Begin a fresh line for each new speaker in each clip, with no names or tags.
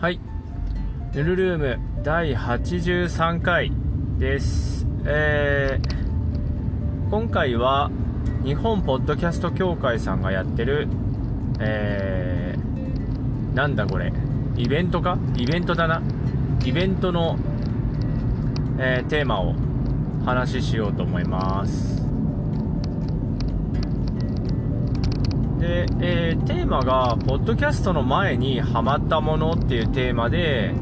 はい。ヌルルーム第83回です。えー、今回は日本ポッドキャスト協会さんがやってる、えー、なんだこれ、イベントか？イベントだな。イベントの、えーテーマを話ししようと思います。で、えーテーマが、ポッドキャストの前にハマったものっていうテーマで、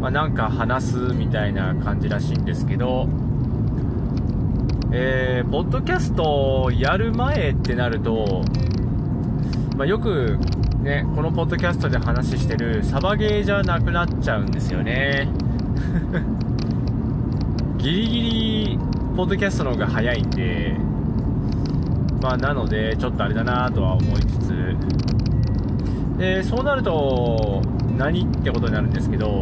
まあ、なんか話すみたいな感じらしいんですけど、えーポッドキャストやる前ってなると、まあ、よくね、このポッドキャストで話してるサバゲーじゃなくなっちゃうんですよね。ギリギリ、ポッドキャストの方が早いんで、まあ、なので、ちょっとあれだなとは思いつつ、で、そうなると、何ってことになるんですけど、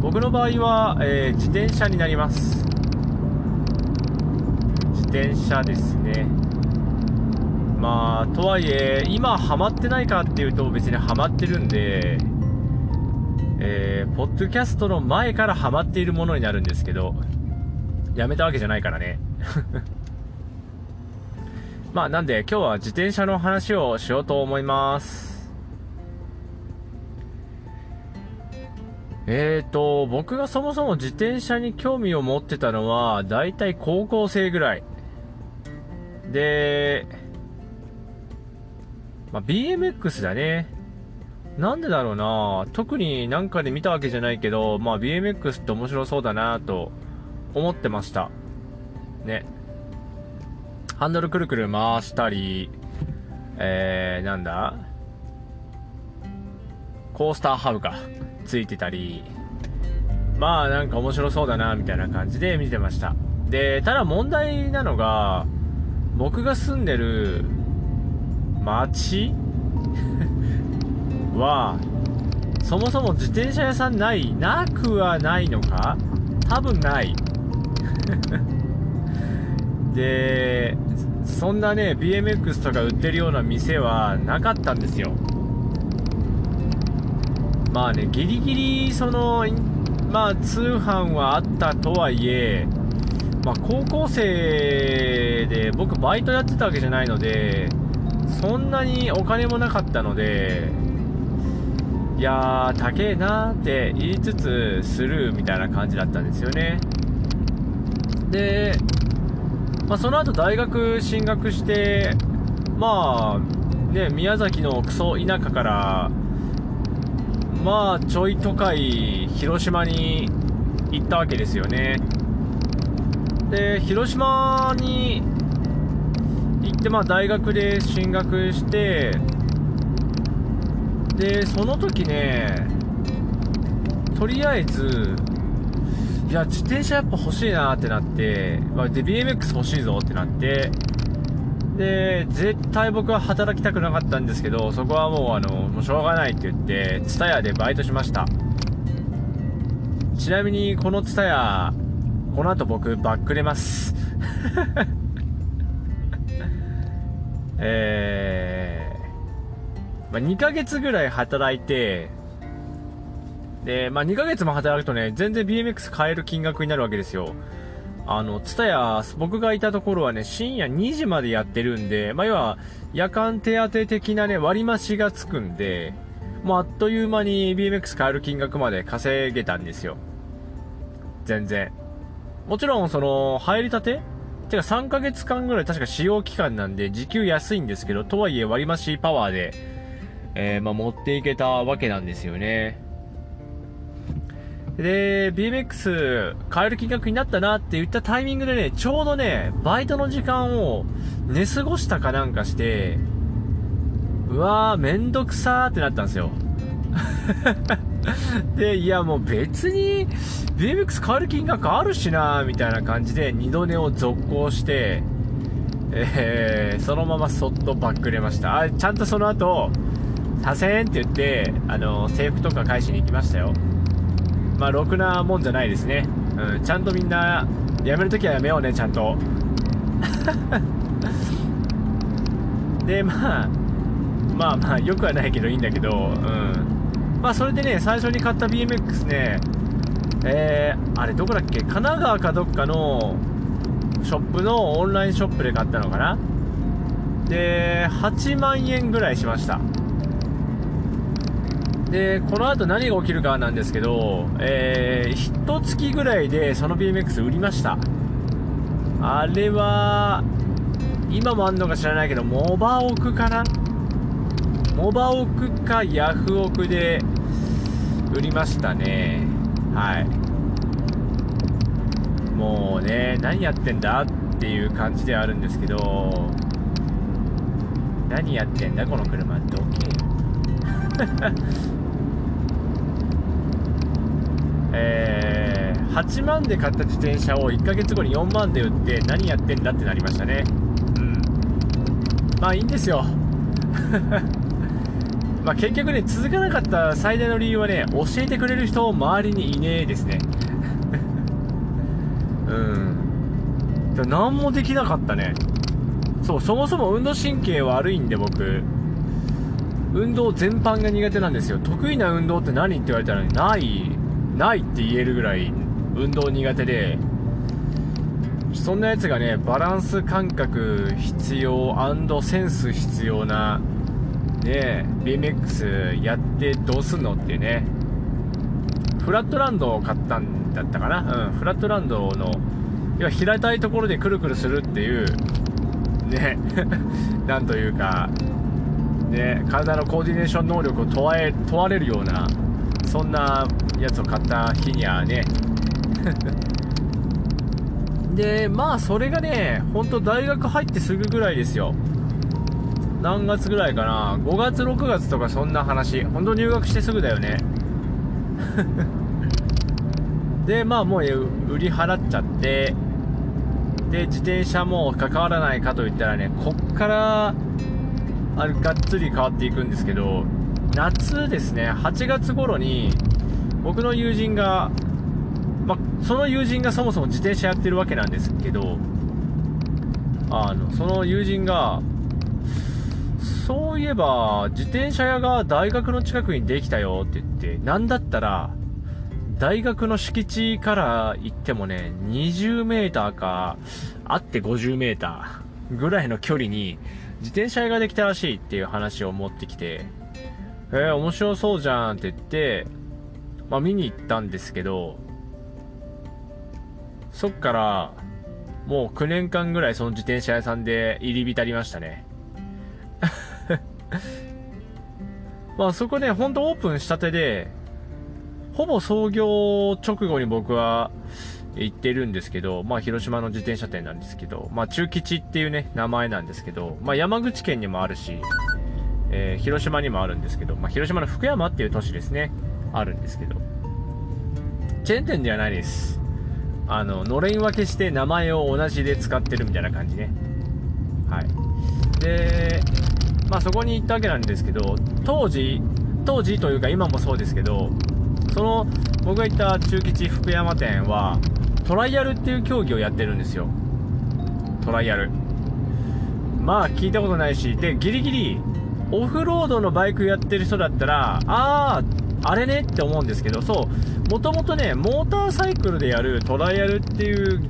僕の場合は、えー自転車になります。自転車ですね。まあ、とはいえ、今ハマってないかっていうと別にハマってるんで、えーポッドキャストの前からハマっているものになるんですけど、やめたわけじゃないからね。まあ、なんで今日は自転車の話をしようと思います。えーと、僕がそもそも自転車に興味を持ってたのは、だいたい高校生ぐらい。で、まあ、BMX だね。なんでだろうな特になんかで見たわけじゃないけど、まあ BMX って面白そうだなと思ってました。ね。ハンドルくるくる回したり、えー、なんだ？コースターハブか。ついてたり、まあなんか面白そうだな、みたいな感じで見てました。で、ただ問題なのが、僕が住んでる町 は、そもそも自転車屋さんない、なくはないのか？多分ない。で、そんなね、BMX とか売ってるような店はなかったんですよ。まあね、ギリギリ、その、まあ通販はあったとはいえ、まあ高校生で僕バイトやってたわけじゃないので、そんなにお金もなかったので、いやー、高えなーって言いつつスルーみたいな感じだったんですよね。で、まあ、その後大学進学して、まあ、ね、宮崎のクソ田舎から、まあ、ちょい都会、広島に行ったわけですよね。で、広島に行って、まあ、大学で進学して、で、その時ね、とりあえず、いや、自転車やっぱ欲しいなってなって、まあ、で、BMX 欲しいぞってなって、で、絶対僕は働きたくなかったんですけど、そこはもうあの、もうしょうがないって言って、ツタヤでバイトしました。ちなみに、このツタヤ、この後僕、バックれます。えー、まあ、2ヶ月ぐらい働いて、で、まあ、2ヶ月も働くとね、全然 BMX 買える金額になるわけですよ。あの、ツタヤ、僕がいたところはね、深夜2時までやってるんで、まあ、要は、夜間手当的なね、割増がつくんで、もうあっという間に BMX 買える金額まで稼げたんですよ。全然。もちろん、その、入りたて？てか3ヶ月間ぐらい確か使用期間なんで、時給安いんですけど、とはいえ割増パワーで、えー、まあ、持っていけたわけなんですよね。で、BMX 買える金額になったなって言ったタイミングでね、ちょうどね、バイトの時間を寝過ごしたかなんかして、うわー、めんどくさーってなったんですよ。で、いやもう別に BMX 買える金額あるしなーみたいな感じで二度寝を続行して、えー、そのままそっとバックれました。あ、ちゃんとその後、させんって言って、あの、制服とか返しに行きましたよ。まあ、ろくなもんじゃないですね。うん、ちゃんとみんな、やめるときはやめようね、ちゃんと。で、まあ、まあまあ、よくはないけどいいんだけど、うん。まあそれでね最初に買った BMX ねえー、あれどこだっけ？神奈川かどっかのショップのオンラインショップで買ったのかな？で8万円ぐらいしましたでこの後何が起きるかなんですけどえー、1月ぐらいでその BMX 売りました。あれは今もあんのか知らないけどモバオクかな？モバオクかヤフオクで売りましたね。はい。もうね何やってんだっていう感じではあるんですけど何やってんだこの車？どけよえー、8万で買った自転車を1ヶ月後に4万で売って何やってんだってなりましたね。うん。まあいいんですよ。まあ結局ね続かなかった最大の理由はね教えてくれる人周りにいねえですね。うん。何もできなかったね。そうそもそも運動神経悪いんで僕。運動全般が苦手なんですよ。得意な運動って何って言われたらない。ないって言えるぐらい運動苦手でそんなやつがねバランス感覚必要センス必要なね BMX やってどうすんのってねフラットランドを買ったんだったかな？うんフラットランドの要は平たいところでくるくるするっていうね なんというかね体のコーディネーション能力を問われ問われるようなそんなやつを買った日にはね でまあそれがね本当大学入ってすぐぐらいですよ。何月ぐらいかな。5月6月とかそんな話。本当入学してすぐだよね。でまあもう売り払っちゃって。で自転車も関わらないかといったらねこっからあれがっつり変わっていくんですけど夏ですね。8月頃に僕の友人が、まその友人がそもそも自転車やってるわけなんですけどあのその友人がそういえば、自転車屋が大学の近くにできたよって言って、なんだったら、大学の敷地から行ってもね、20メーターか、あって50メーターぐらいの距離に、自転車屋ができたらしいっていう話を持ってきて、えー、面白そうじゃんって言って、まあ見に行ったんですけど、そっから、もう9年間ぐらいその自転車屋さんで入り浸りましたね。まあそこね、ほんとオープンしたてで、ほぼ創業直後に僕は行ってるんですけど、まあ広島の自転車店なんですけど、まあ中吉っていうね、名前なんですけど、まあ山口県にもあるし、えー、広島にもあるんですけど、まあ広島の福山っていう都市ですね、あるんですけど、チェーン店ではないです。あの、のれん分けして名前を同じで使ってるみたいな感じね。はい。で、まあ、そこに行ったわけなんですけど当時当時というか今もそうですけどその僕が行った中吉福山店はトライアルっていう競技をやってるんですよトライアルまあ聞いたことないしでギリギリオフロードのバイクやってる人だったらあああれねって思うんですけどそうもともとねモーターサイクルでやるトライアルっていう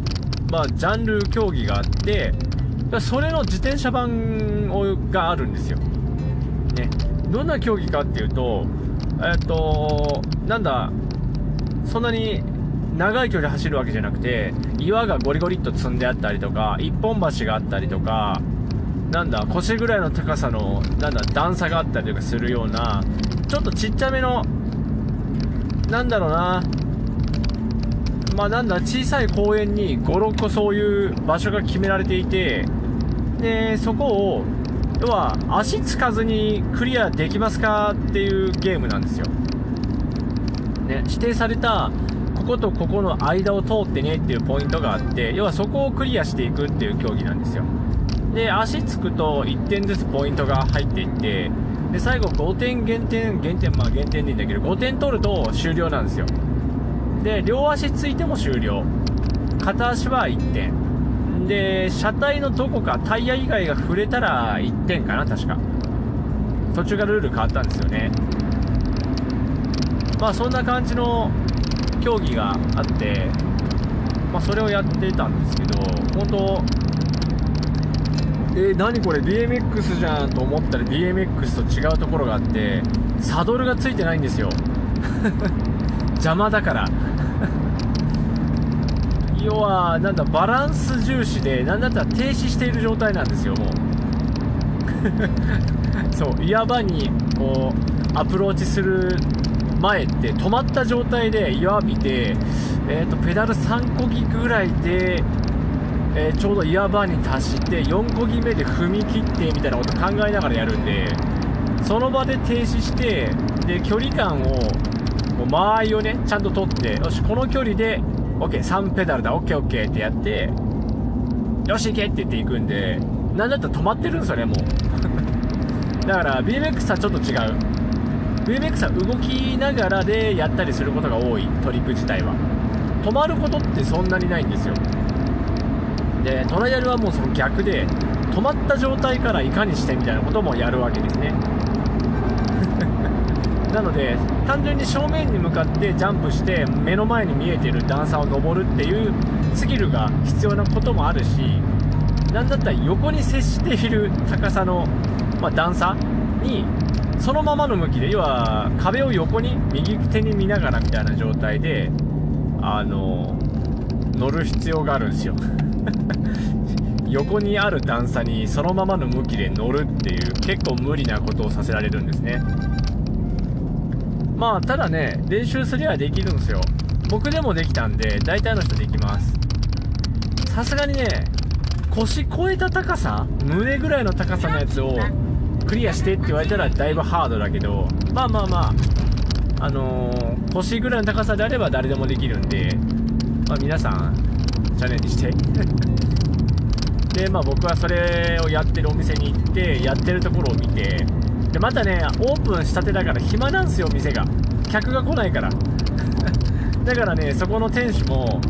まあジャンル競技があってそれの自転車版をがあるんですよ。ね。どんな競技かっていうと、えっと、なんだ、そんなに長い距離走るわけじゃなくて、岩がゴリゴリっと積んであったりとか、一本橋があったりとか、なんだ、腰ぐらいの高さの、なんだ、段差があったりとかするような、ちょっとちっちゃめの、なんだろうな、まあなんだ、小さい公園に5、6個そういう場所が決められていて、で、そこを、要は足つかずにクリアできますかっていうゲームなんですよ。ね、指定されたこことここの間を通ってねっていうポイントがあって、要はそこをクリアしていくっていう競技なんですよ。で、足つくと1点ずつポイントが入っていって、で、最後5点減点、減点、まあ減点でいいんだけど、5点取ると終了なんですよ。で、両足ついても終了。片足は1点。で、車体のどこか、タイヤ以外が触れたら1点かな、確か。途中からルール変わったんですよね。まあそんな感じの競技があって、まあ、それをやってたんですけど本当えー何これ？BMX じゃんと思ったら BMX と違うところがあってサドルがついてないんですよ。邪魔だから。要はなんだバランス重視でなんだったら停止している状態なんですよもう。そう岩場にこうアプローチする前って止まった状態で岩見て、えー、とペダル3こぎぐらいで、えーちょうど岩場に達して4こぎ目で踏み切ってみたいなこと考えながらやるんでその場で停止してで距離感をこう間合いをねちゃんと取ってよしこの距離で OK3 ペダルだ OKOK ってやってよし行けって言っていくんでなんだったら止まってるんですよねもう。だから BMX はちょっと違う。BMX は動きながらでやったりすることが多いトリック自体は。止まることってそんなにないんですよでトライアルはもうその逆で止まった状態からいかにしてみたいなこともやるわけですね。なので単純に正面に向かってジャンプして目の前に見えている段差を登るっていうスキルが必要なこともあるしなんだったら横に接している高さの、まあ、段差にそのままの向きで要は壁を横に右手に見ながらみたいな状態であの乗る必要があるんですよ。横にある段差にそのままの向きで乗るっていう結構無理なことをさせられるんですね。まあただね練習すりゃできるんですよ。僕でもできたんで大体の人できます。さすがにね腰越えた高さ胸ぐらいの高さのやつをクリアしてって言われたらだいぶハードだけどまあまあまああのー腰ぐらいの高さであれば誰でもできるんで、まあ、皆さんャレンジして。でまあ僕はそれをやってるお店に行ってやってるところを見て。でまたねオープンしたてだから暇なんですよ店が。客が来ないから。だからねそこの店主も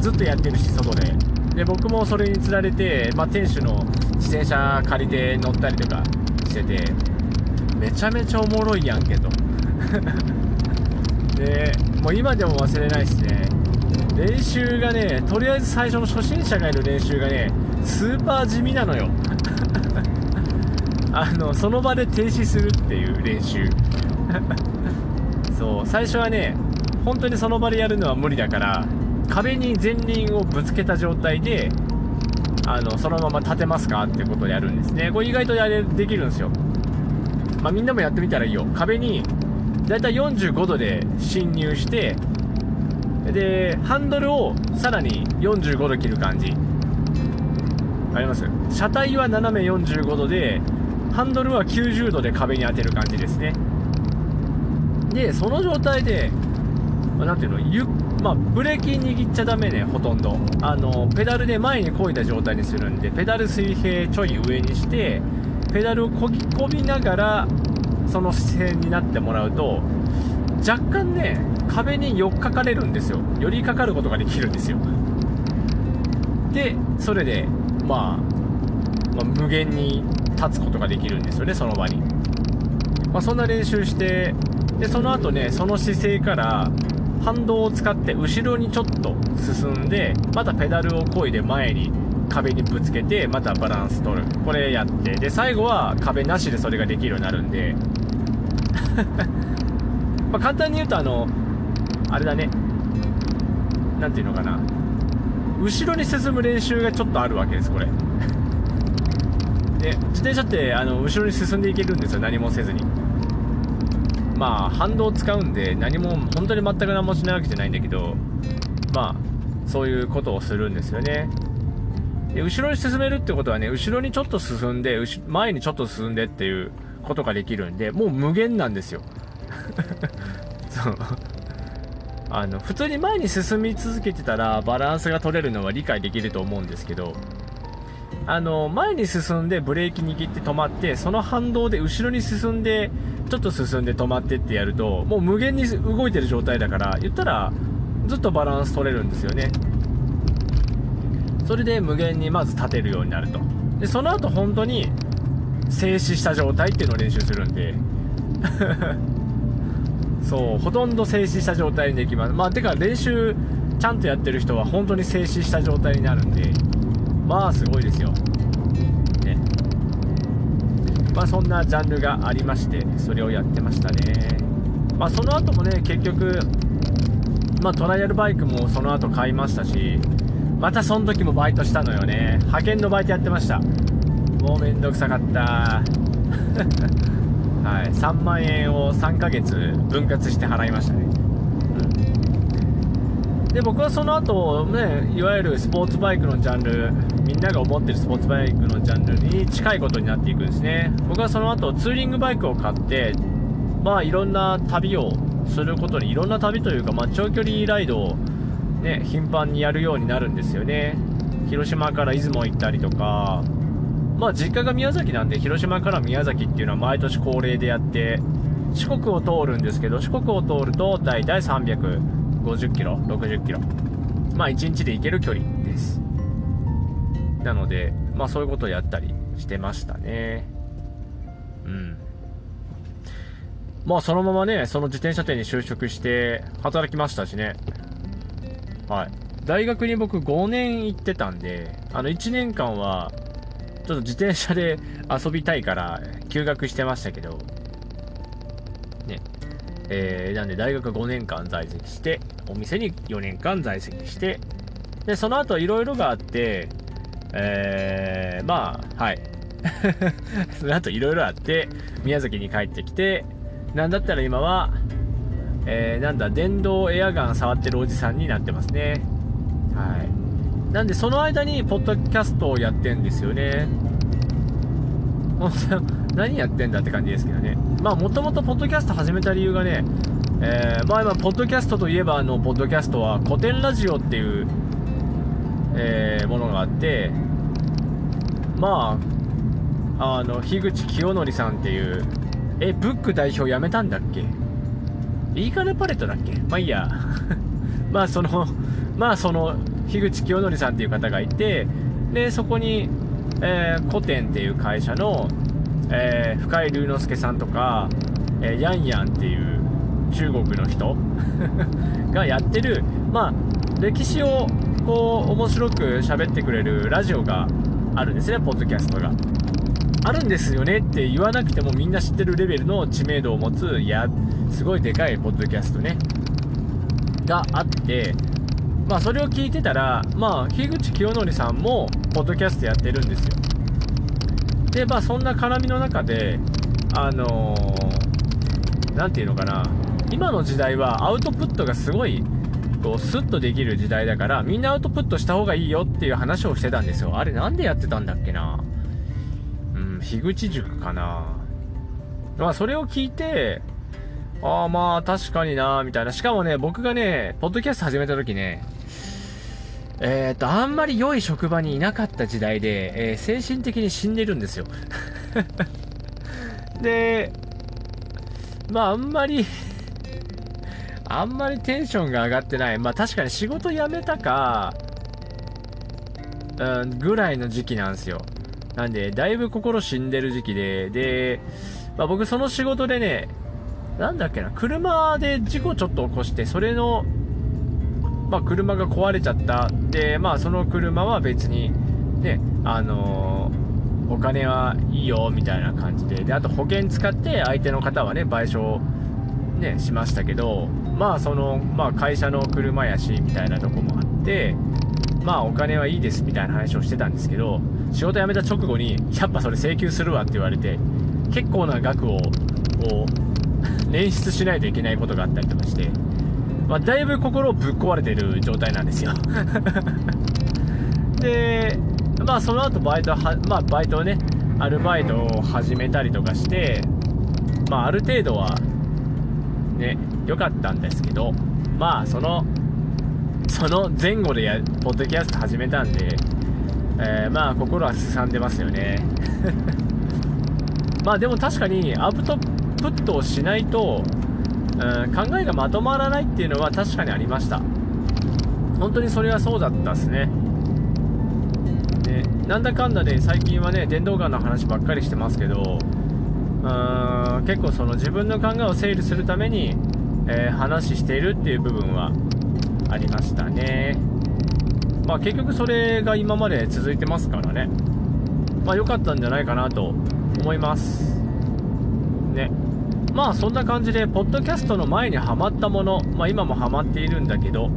ずっとやってるし外で。で僕もそれにつられて、まあ、店主の自転車借りて乗ったりとかしてて。めちゃめちゃおもろいやんけと。でもう今でも忘れないですね。練習がねとりあえず最初の初心者がいる練習がねスーパー地味なのよ。あのその場で停止するっていう練習。そう最初はね本当にその場でやるのは無理だから壁に前輪をぶつけた状態であのそのまま立てますかってことをやるんですね。これ意外とやれできるんですよ。まあ、みんなもやってみたらいいよ。壁にだいたい45度で侵入してでハンドルをさらに45度切る感じ。あります？車体は斜め45度でハンドルは90度で壁に当てる感じですね。でその状態で、まあ、なんていうの？ゆまあ、ブレーキ握っちゃダメねほとんど。あのペダルで前に漕いだ状態にするんでペダル水平ちょい上にしてペダルを漕ぎ込みながらその姿勢になってもらうと若干ね壁に寄っかかれるんですよ。寄りかかることができるんですよ。でそれで、まあ、まあ無限に立つことができるんですよねその場に、まあ、そんな練習してでその後ねその姿勢から反動を使って後ろにちょっと進んでまたペダルを漕いで前に壁にぶつけてまたバランス取る。これやって。で最後は壁なしでそれができるようになるんで。まあ簡単に言うとあのあれだね。なんていうのかな。後ろに進む練習がちょっとあるわけですこれ。で自転車ってあの後ろに進んでいけるんですよ何もせずに。まあ反動を使うんで何も本当に全く何もしないわけじゃないんだけどまあそういうことをするんですよね。で後ろに進めるってことはね後ろにちょっと進んで前にちょっと進んでっていうことができるんでもう無限なんですよ。そう。あの普通に前に進み続けてたらバランスが取れるのは理解できると思うんですけどあの前に進んでブレーキ握って止まってその反動で後ろに進んでちょっと進んで止まってってやるともう無限に動いてる状態だから言ったらずっとバランス取れるんですよね。それで無限にまず立てるようになると。でその後本当に静止した状態っていうのを練習するんで。そうほとんど静止した状態にできます。まあてか練習ちゃんとやってる人は本当に静止した状態になるんでまあすごいですよ。ね。まあそんなジャンルがありましてそれをやってましたね。まあその後もね結局まあトライアルバイクもその後買いましたしまたその時もバイトしたのよね。派遣のバイトやってました。もうめんどくさかった。はい。3万円を3ヶ月分割して払いましたね、うん、で僕はその後ねいわゆるスポーツバイクのジャンルみんなが思ってるスポーツバイクのジャンルに近いことになっていくんですね。僕はその後ツーリングバイクを買ってまあいろんな旅をすることにいろんな旅というか、まあ、長距離ライドをね頻繁にやるようになるんですよね。広島から出雲行ったりとかまあ実家が宮崎なんで広島から宮崎っていうのは毎年恒例でやって四国を通るんですけど四国を通ると大体350キロ60キロ。まあ1日で行ける距離です。なのでまあそういうことをやったりしてましたね。うん。まあそのままねその自転車店に就職して働きましたしね。はい。大学に僕5年行ってたんであの1年間はちょっと自転車で遊びたいから休学してましたけど、ね。えー、なんで大学5年間在籍して、お店に4年間在籍して、で、その後いろいろがあって、えー、まあ、はい。その後いろいろあって、宮崎に帰ってきて、なんだったら今は、えー、なんだ、電動エアガン触ってるおじさんになってますね。はい。なんでその間にポッドキャストをやってんですよね。何やってんだって感じですけどね。まあもともとポッドキャスト始めた理由がねえー、まあ今ポッドキャストといえばあのポッドキャストは古典ラジオっていう、えー、ものがあってまああの樋口清則さんっていうえブック代表辞めたんだっけ？いいかねパレットだっけ？まあいいや。まあそのまあその樋口清則さんっていう方がいてでそこに、えー、古典っていう会社の、えー、深井龍之介さんとか、えー、ヤンヤンっていう中国の人 がやってるまあ歴史をこう面白く喋ってくれるラジオがあるんですねポッドキャストが。あるんですよねって言わなくてもみんな知ってるレベルの知名度を持ついやすごいでかいポッドキャストねがあってまあそれを聞いてたらまあ樋口清則さんもポッドキャストやってるんですよ。でまあそんな絡みの中であの何、ー、て言うのかな。今の時代はアウトプットがすごいこうスッとできる時代だからみんなアウトプットした方がいいよっていう話をしてたんですよ。あれなんでやってたんだっけな。うん樋口塾かな。まあそれを聞いてああまあ確かになみたいな。しかもね僕がねポッドキャスト始めた時ねえっ、と、あんまり良い職場にいなかった時代で、えー、精神的に死んでるんですよ。で、まあ、あんまりあんまりテンションが上がってない。まあ、確かに仕事辞めたか、うん、ぐらいの時期なんですよ。なんで、だいぶ心死んでる時期で、で、まあ、僕その仕事でね、なんだっけな、車で事故ちょっと起こして、それのまあ、車が壊れちゃったで、まあ、その車は別に、ね、あのー、お金はいいよみたいな感じでであと保険使って相手の方はね賠償、ね、しましたけど、まあそのまあ、会社の車やしみたいなとこもあってまあお金はいいですみたいな話をしてたんですけど仕事辞めた直後にやっぱそれ請求するわって言われて結構な額をこう捻出しないといけないことがあったりとかして。まあ、だいぶ心をぶっ壊れてる状態なんですよ。でまあその後バイトはまあバイトをねアルバイトを始めたりとかしてまあある程度はね良かったんですけどまあそのその前後でやポッドキャスト始めたんで、えー、まあ心はすさんでますよね。まあでも確かにアウトプットをしないとうん考えがまとまらないっていうのは確かにありました本当にそれはそうだったっすねでなんだかんだで最近はね電動ガンの話ばっかりしてますけどうん結構その自分の考えを整理するために、えー、話しているっていう部分はありましたね。まあ結局それが今まで続いてますからね。まあ良かったんじゃないかなと思います。ね。まあそんな感じで、ポッドキャストの前にはまったもの、まあ今もハマっているんだけど、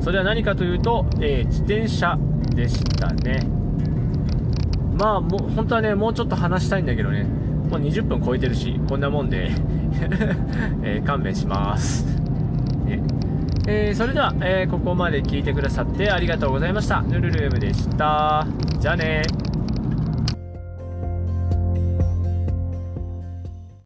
それは何かというと、えー、自転車でしたね。まあもう、本当はね、もうちょっと話したいんだけどね、もう20分超えてるし、こんなもんで えー、勘弁します。ねえー、それでは、え、ここまで聞いてくださってありがとうございました。ヌルルームでした。じゃあね